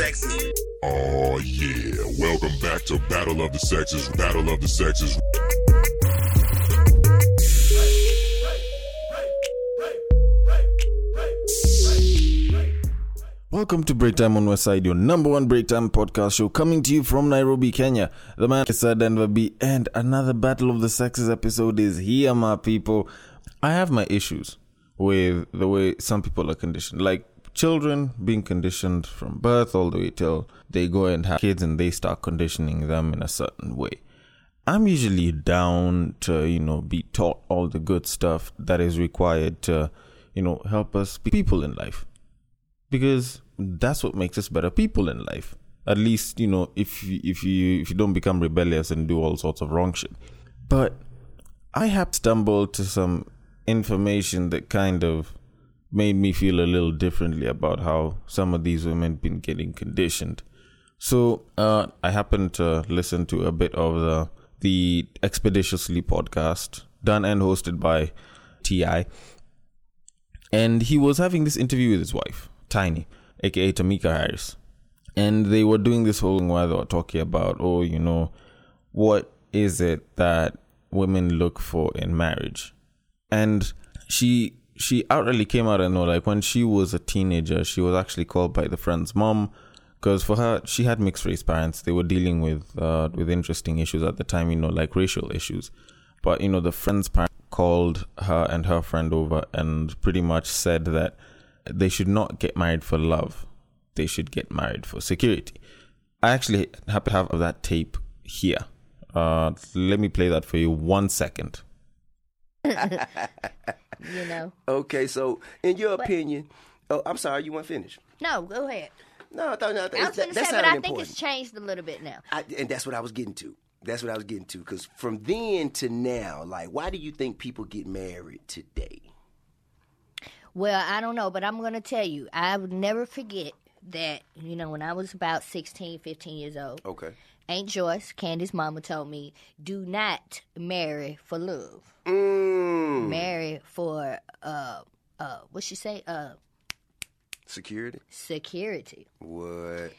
sexes. Oh yeah, welcome back to Battle of the Sexes, Battle of the Sexes. Welcome to Break Time on Westside, your number one break time podcast show coming to you from Nairobi, Kenya. The man is Denver B, and another Battle of the Sexes episode is here, my people. I have my issues with the way some people are conditioned. Like children being conditioned from birth all the way till they go and have kids and they start conditioning them in a certain way. I'm usually down to, you know, be taught all the good stuff that is required to, you know, help us be people in life because that's what makes us better people in life. At least you know if if you if you don't become rebellious and do all sorts of wrong shit. But I have stumbled to some information that kind of made me feel a little differently about how some of these women been getting conditioned. So uh, I happened to listen to a bit of the the Expeditiously podcast, done and hosted by T.I., and he was having this interview with his wife. Tiny, aka Tameka Harris. And they were doing this whole thing where they were talking about, oh, you know, what is it that women look for in marriage? And she she outrightly came out and know like when she was a teenager, she was actually called by the friend's mom because for her she had mixed race parents. They were dealing with uh, with interesting issues at the time, you know, like racial issues. But you know, the friend's parent called her and her friend over and pretty much said that they should not get married for love. They should get married for security. I actually happen to have that tape here. Uh, let me play that for you. One second. you know. Okay, so in your opinion, oh, I'm sorry, you want to finish? No, go ahead. No, I thought no, I was that, going to say, but I think important. it's changed a little bit now. I, and that's what I was getting to. That's what I was getting to. Because from then to now, like, why do you think people get married today? Well, I don't know, but I'm going to tell you, I would never forget that, you know, when I was about 16, 15 years old, Okay. Aunt Joyce, Candy's mama, told me, do not marry for love. Mm. Marry for, uh, uh, what she say? Uh, Security. security. What?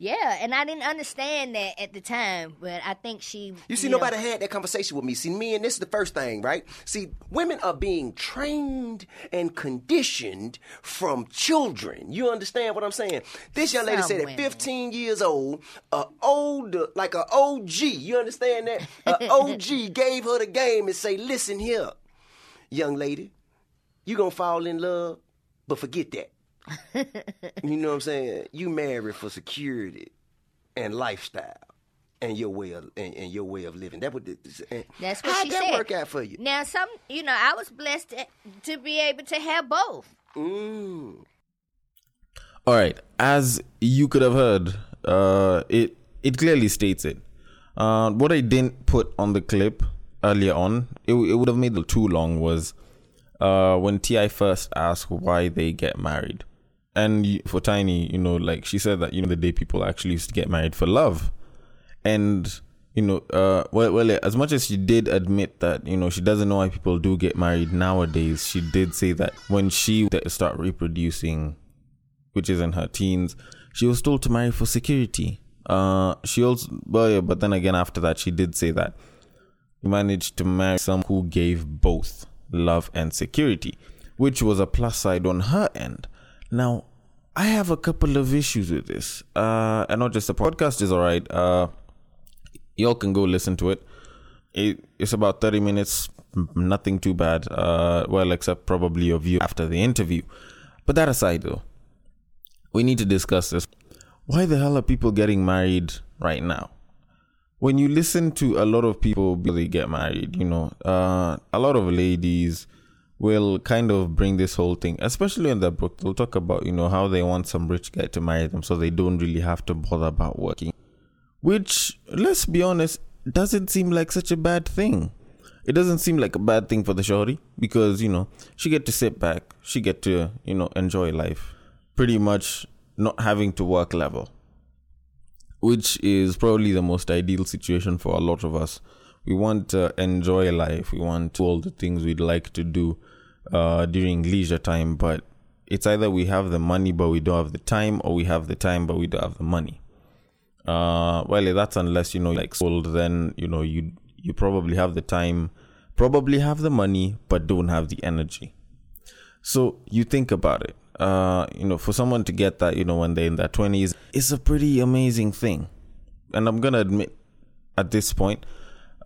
Yeah, and I didn't understand that at the time, but I think she. You see, know, nobody had that conversation with me. See, me and this is the first thing, right? See, women are being trained and conditioned from children. You understand what I'm saying? This young lady said at 15 years old, a older, like a OG, you understand that? A OG gave her the game and say, listen here, young lady, you gonna fall in love, but forget that. you know what I'm saying? You marry for security and lifestyle and your way of and, and your way of living. That would and That's what how'd she that said. work out for you? Now, some, you know, I was blessed to, to be able to have both. Mm. All right, as you could have heard, uh, it it clearly states it. Uh, what I didn't put on the clip earlier on, it, it would have made it too long. Was uh, when T.I. first asked why they get married, and for Tiny, you know, like she said that you know the day people actually used to get married for love, and you know, uh, well, well, as much as she did admit that you know she doesn't know why people do get married nowadays, she did say that when she start reproducing which is in her teens, she was told to marry for security. Uh, she also, well, yeah, but then again, after that, she did say that he managed to marry someone who gave both love and security, which was a plus side on her end. Now, I have a couple of issues with this, uh, and not just the podcast is alright. Uh, y'all can go listen to it. it. It's about thirty minutes, nothing too bad. Uh, well, except probably your view after the interview. But that aside, though, we need to discuss this. Why the hell are people getting married right now? When you listen to a lot of people they get married, you know, uh, a lot of ladies will kind of bring this whole thing, especially in the book. They'll talk about, you know, how they want some rich guy to marry them so they don't really have to bother about working. Which, let's be honest, doesn't seem like such a bad thing. It doesn't seem like a bad thing for the shorty because, you know, she get to sit back, she get to, you know, enjoy life. Pretty much not having to work level. Which is probably the most ideal situation for a lot of us. We want to enjoy life. We want all the things we'd like to do uh, during leisure time, but it's either we have the money but we don't have the time, or we have the time but we don't have the money. Uh, well, that's unless you know, like sold, then you know you you probably have the time, probably have the money, but don't have the energy. So you think about it. Uh, you know, for someone to get that, you know, when they're in their twenties, it's a pretty amazing thing. And I'm gonna admit, at this point,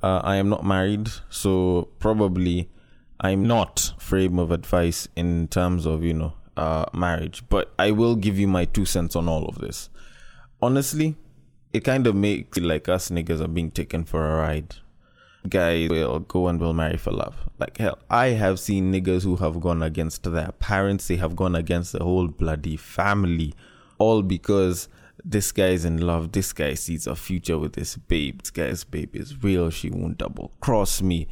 uh, I am not married, so probably I'm not frame of advice in terms of you know uh, marriage. But I will give you my two cents on all of this. Honestly, it kind of makes it like us niggas are being taken for a ride. Guys will go and will marry for love. Like hell, I have seen niggas who have gone against their parents. They have gone against the whole bloody family, all because this guy is in love. This guy sees a future with this babe. This guy's babe is real. She won't double cross me.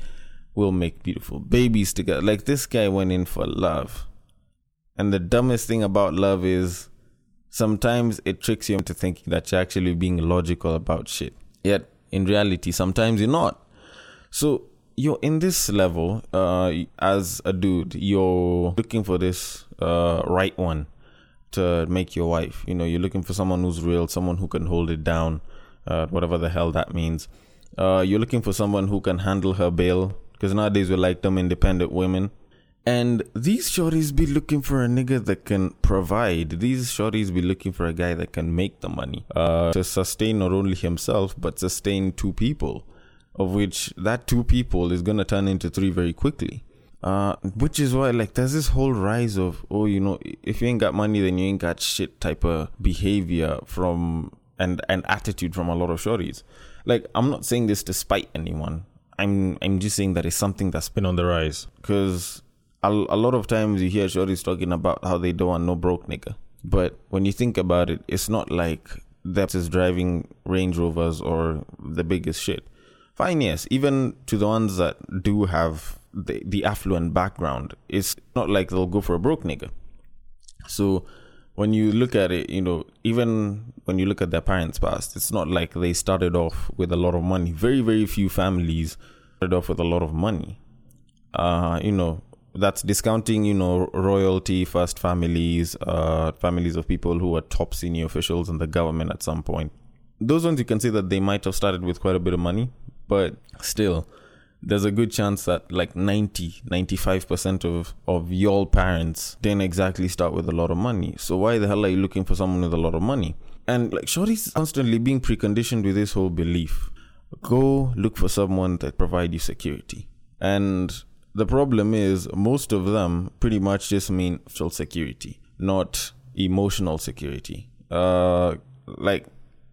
We'll make beautiful babies together. Like this guy went in for love. And the dumbest thing about love is sometimes it tricks you into thinking that you're actually being logical about shit. Yet in reality, sometimes you're not. So you're in this level, uh, as a dude, you're looking for this uh, right one to make your wife. You know, you're looking for someone who's real, someone who can hold it down, uh, whatever the hell that means. Uh, you're looking for someone who can handle her bail, because nowadays we like them independent women. And these shorties be looking for a nigga that can provide. These shorties be looking for a guy that can make the money uh, to sustain not only himself but sustain two people, of which that two people is gonna turn into three very quickly. Uh, which is why like there's this whole rise of oh you know if you ain't got money then you ain't got shit type of behavior from and and attitude from a lot of shorties. Like I'm not saying this to spite anyone. I'm I'm just saying that it's something that's been on the rise because a, a lot of times you hear shorties talking about how they don't want no broke nigga. But when you think about it, it's not like that is driving Range Rovers or the biggest shit. Fine, yes, even to the ones that do have the, the affluent background, it's not like they'll go for a broke nigga. So when you look at it, you know, even when you look at their parents' past, it's not like they started off with a lot of money. Very, very few families started off with a lot of money. Uh, you know, that's discounting, you know, royalty, first families, uh, families of people who are top senior officials in the government at some point. Those ones you can see that they might have started with quite a bit of money, but still, there's a good chance that like 90, 95% of, of your parents didn't exactly start with a lot of money. So why the hell are you looking for someone with a lot of money? And like Shorty's constantly being preconditioned with this whole belief. Go look for someone that provide you security. And the problem is most of them pretty much just mean social security, not emotional security. Uh, like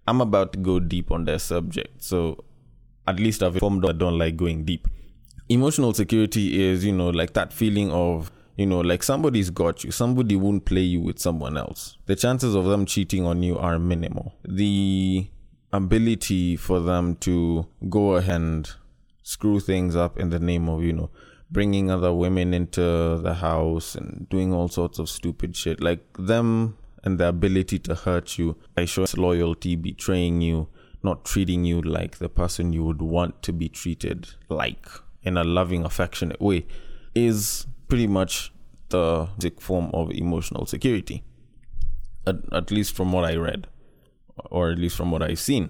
I'm about to go deep on that subject, so at least I've informed I don't like going deep. Emotional security is, you know, like that feeling of, you know, like somebody's got you. Somebody won't play you with someone else. The chances of them cheating on you are minimal. The ability for them to go ahead and screw things up in the name of, you know, bringing other women into the house and doing all sorts of stupid shit. Like them and the ability to hurt you by showing loyalty, betraying you, not treating you like the person you would want to be treated like in a loving, affectionate way is pretty much the basic form of emotional security. At, at least from what I read, or at least from what I've seen.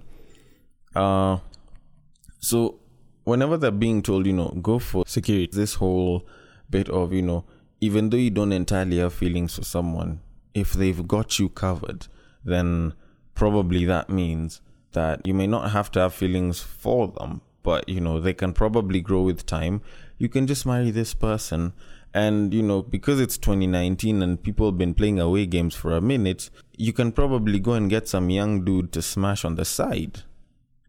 Uh, so whenever they're being told, you know, go for security, this whole bit of, you know, even though you don't entirely have feelings for someone, if they've got you covered, then probably that means that you may not have to have feelings for them, but you know, they can probably grow with time. You can just marry this person. And you know, because it's 2019 and people have been playing away games for a minute, you can probably go and get some young dude to smash on the side.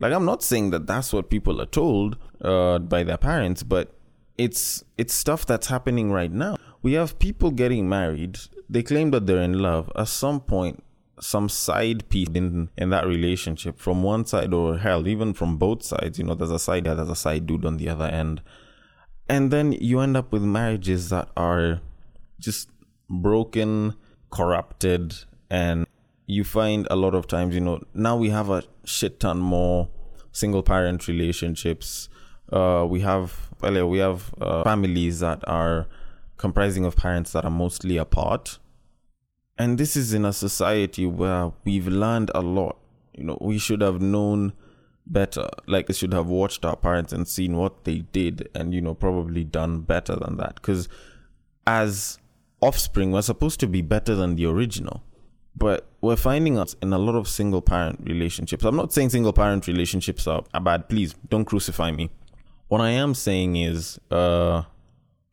Like I'm not saying that that's what people are told uh, by their parents, but it's it's stuff that's happening right now. We have people getting married. They claim that they're in love. At some point, some side piece in in that relationship from one side or hell, even from both sides. You know, there's a side there, there's a side dude on the other end, and then you end up with marriages that are just broken, corrupted, and you find a lot of times, you know, now we have a shit ton more single parent relationships. Uh, we have well, we have uh, families that are comprising of parents that are mostly apart, And this is in a society where we've learned a lot. You know, we should have known better. Like, we should have watched our parents and seen what they did and, you know, probably done better than that. Because as offspring, we're supposed to be better than the original. But we're finding us in a lot of single parent relationships. I'm not saying single parent relationships are, are bad. Please don't crucify me. What I am saying is, uh,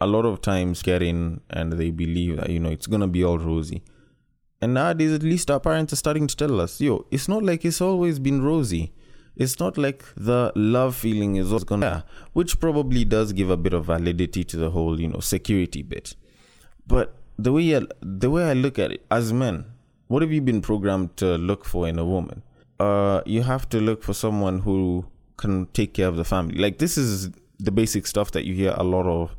a lot of times get in and they believe that, you know, it's going to be all rosy. And nowadays, at least our parents are starting to tell us, yo, it's not like it's always been rosy. It's not like the love feeling is always gonna, which probably does give a bit of validity to the whole, you know, security bit. But the way I, the way I look at it, as men, what have you been programmed to look for in a woman? Uh, you have to look for someone who can take care of the family. Like this is the basic stuff that you hear a lot of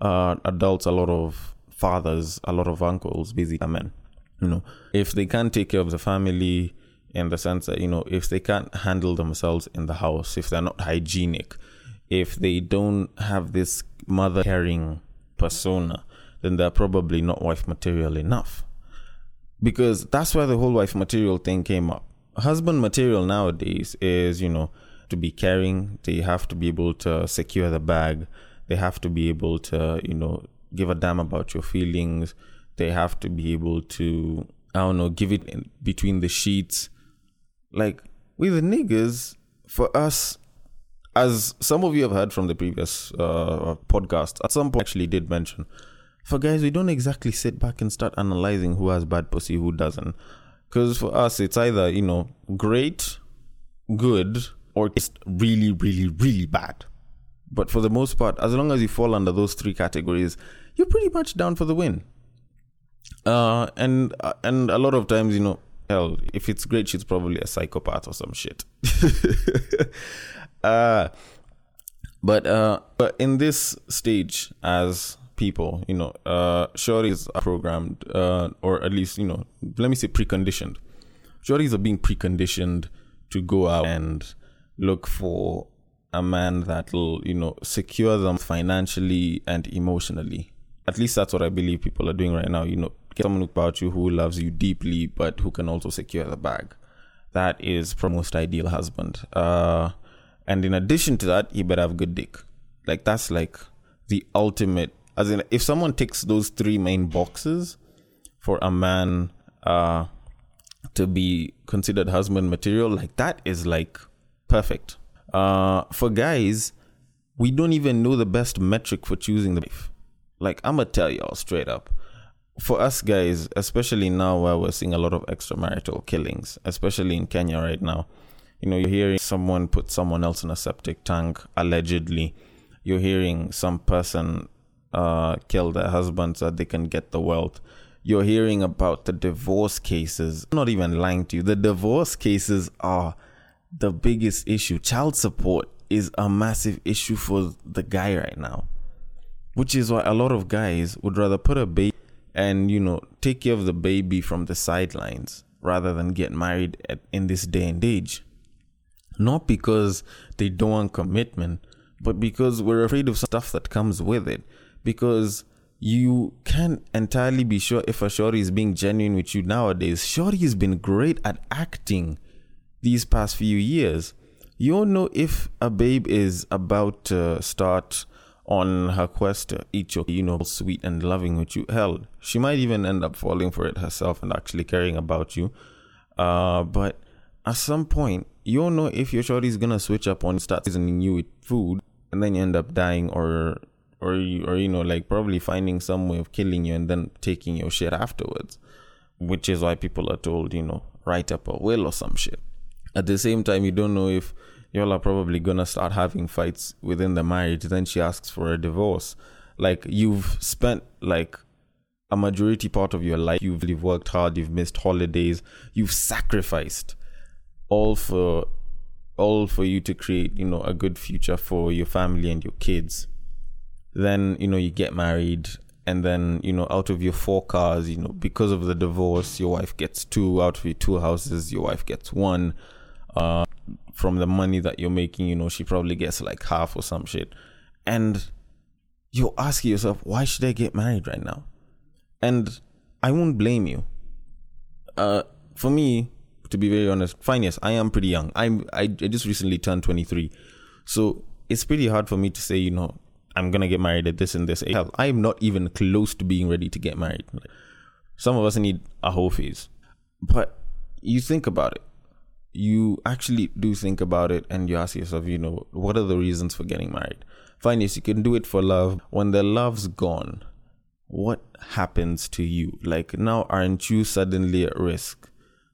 uh, adults, a lot of fathers, a lot of uncles, basically men you know. If they can't take care of the family in the sense that you know if they can't handle themselves in the house if they're not hygienic if they don't have this mother caring persona then they're probably not wife material enough. Because that's where the whole wife material thing came up. Husband material nowadays is you know to be caring. They have to be able to secure the bag. They have to be able to you know give a damn about your feelings they have to be able to I don't know give it in between the sheets. Like with the niggas, for us, as some of you have heard from the previous uh, podcast, at some point actually did mention, for guys we don't exactly sit back and start analyzing who has bad pussy, who doesn't. Because for us, it's either you know great, good, or it's really, really, really bad. But for the most part, as long as you fall under those three categories, you're pretty much down for the win. Uh, and uh, and a lot of times, you know, hell, if it's great, she's probably a psychopath or some shit. uh, but uh, but in this stage, as people, you know, uh, shorties are programmed, uh, or at least, you know, let me say preconditioned. Shorties are being preconditioned to go out and look for a man that'll, you know, secure them financially and emotionally. At least that's what I believe people are doing right now. You know, get someone about you who loves you deeply, but who can also secure the bag. That is the most ideal husband. Uh, and in addition to that, he better have good dick. Like that's like the ultimate. As in, if someone ticks those three main boxes for a man uh, to be considered husband material, like that is like perfect. Uh, for guys, we don't even know the best metric for choosing the wife. Like I'm gonna tell y'all straight up for us guys, especially now where we're seeing a lot of extramarital killings, especially in Kenya right now, you know, you're hearing someone put someone else in a septic tank, allegedly. You're hearing some person uh, kill their husband so that they can get the wealth. You're hearing about the divorce cases. I'm not even lying to you. The divorce cases are the biggest issue. Child support is a massive issue for the guy right now, which is why a lot of guys would rather put a baby and you know take care of the baby from the sidelines rather than get married at, in this day and age. Not because they don't want commitment but because we're afraid of stuff that comes with it. Because you can't entirely be sure if a shorty is being genuine with you nowadays shorty has been great at acting these past few years. You don't know if a babe is about to start on her quest to eat your, you know, sweet and loving with you. Hell, she might even end up falling for it herself and actually caring about you. Uh, but at some point, you don't know if your shorty's gonna switch up on start seasoning you with food, and then you end up dying, or or you, or you know, like probably finding some way of killing you and then taking your shit afterwards. Which is why people are told, you know, write up a will or some shit. At the same time, you don't know if y'all are probably gonna start having fights within the marriage. Then she asks for a divorce. Like you've spent like a majority part of your life, you've, you've worked hard, you've missed holidays, you've sacrificed all for all for you to create, you know, a good future for your family and your kids. Then, you know, you get married and then, you know, out of your four cars, you know, because of the divorce, your wife gets two, out of your two houses, your wife gets one. Uh, from the money that you're making, you know, she probably gets like half or some shit. And you're asking yourself, why should I get married right now? And I won't blame you Uh, for me, to be very honest, fine. Yes, I am pretty young. I'm. I, I just recently turned 23, so it's pretty hard for me to say. You know, I'm gonna get married at this and this age. I'm not even close to being ready to get married. Like, some of us need a whole phase, but you think about it. You actually do think about it, and you ask yourself, you know, what are the reasons for getting married? Fine, yes, you can do it for love. When the love's gone, what happens to you? Like now, aren't you suddenly at risk?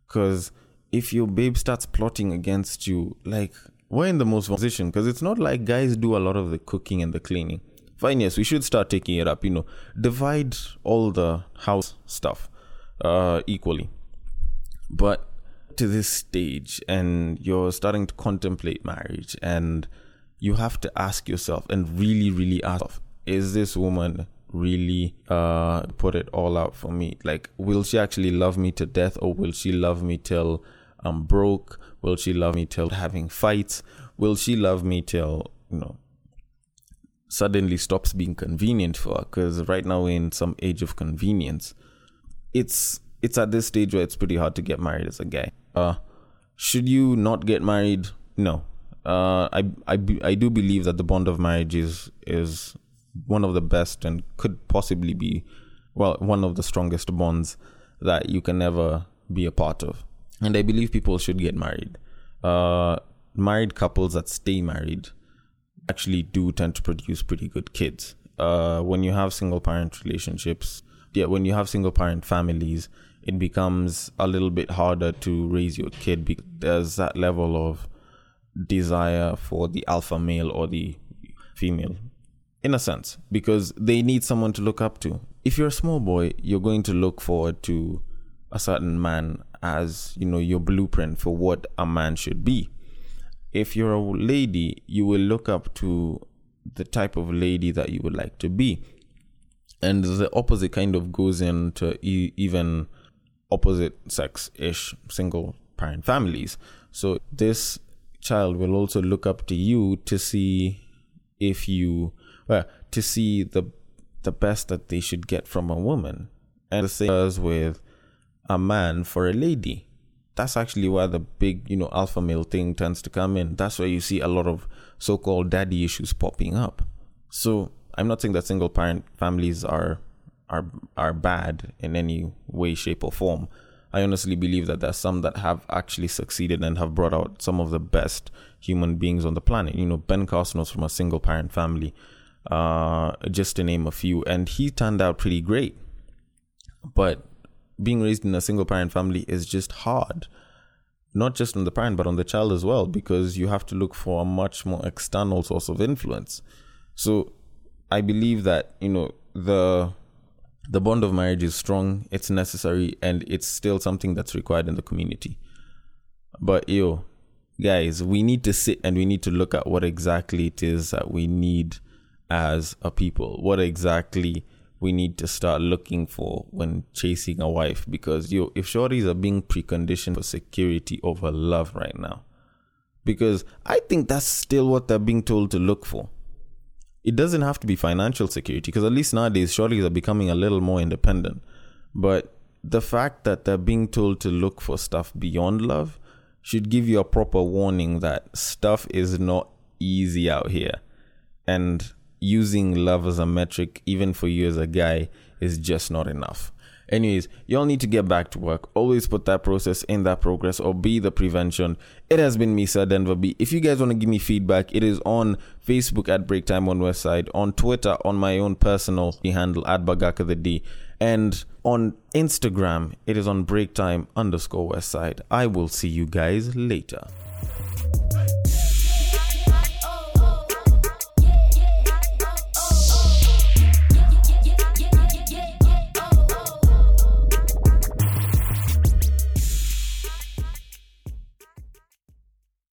Because if your babe starts plotting against you, like we're in the most position because it's not like guys do a lot of the cooking and the cleaning. Fine, yes, we should start taking it up. You know, divide all the house stuff uh, equally. But to this stage, and you're starting to contemplate marriage, and you have to ask yourself and really, really ask: Is this woman really uh, put it all out for me? Like, will she actually love me to death, or will she love me till I'm broke? Will she love me till having fights? Will she love me till you know suddenly stops being convenient for her? Because right now we're in some age of convenience. It's it's at this stage where it's pretty hard to get married as a guy. Uh, should you not get married? No. Uh, I I I do believe that the bond of marriage is is one of the best and could possibly be well one of the strongest bonds that you can ever be a part of. And I believe people should get married. Uh, married couples that stay married actually do tend to produce pretty good kids. Uh, when you have single parent relationships, yeah, when you have single parent families, it becomes a little bit harder to raise your kid because there's that level of desire for the alpha male or the female, in a sense, because they need someone to look up to. If you're a small boy, you're going to look forward to a certain man as you know your blueprint for what a man should be. If you're a lady, you will look up to the type of lady that you would like to be and the opposite kind of goes into e- even opposite sex ish single parent families. So this child will also look up to you to see if you well to see the the best that they should get from a woman. And the same as with a man for a lady. That's actually where the big, you know, alpha male thing tends to come in. That's where you see a lot of so called daddy issues popping up. So I'm not saying that single parent families are are are bad in any way, shape, or form. I honestly believe that there's some that have actually succeeded and have brought out some of the best human beings on the planet. You know, Ben Carson was from a single parent family, uh, just to name a few, and he turned out pretty great. But being raised in a single parent family is just hard, not just on the parent, but on the child as well, because you have to look for a much more external source of influence. So I believe that, you know, the the bond of marriage is strong, it's necessary, and it's still something that's required in the community. But yo, guys, we need to sit and we need to look at what exactly it is that we need as a people. What exactly we need to start looking for when chasing a wife. Because yo, if shorties are being preconditioned for security over love right now, because I think that's still what they're being told to look for it doesn't have to be financial security because at least nowadays shorties are becoming a little more independent. But the fact that they're being told to look for stuff beyond love should give you a proper warning that stuff is not easy out here. And using love as a metric, even for you as a guy, is just not enough. Anyways, y'all need to get back to work. Always put that process in that progress or be the prevention. It has been me, Sir Denver B. If you guys want to give me feedback, it is on Facebook at Breaktime on Westside, on Twitter on my own personal handle at Bagaka the D, and on Instagram it is on Breaktime underscore Westside. I will see you guys later.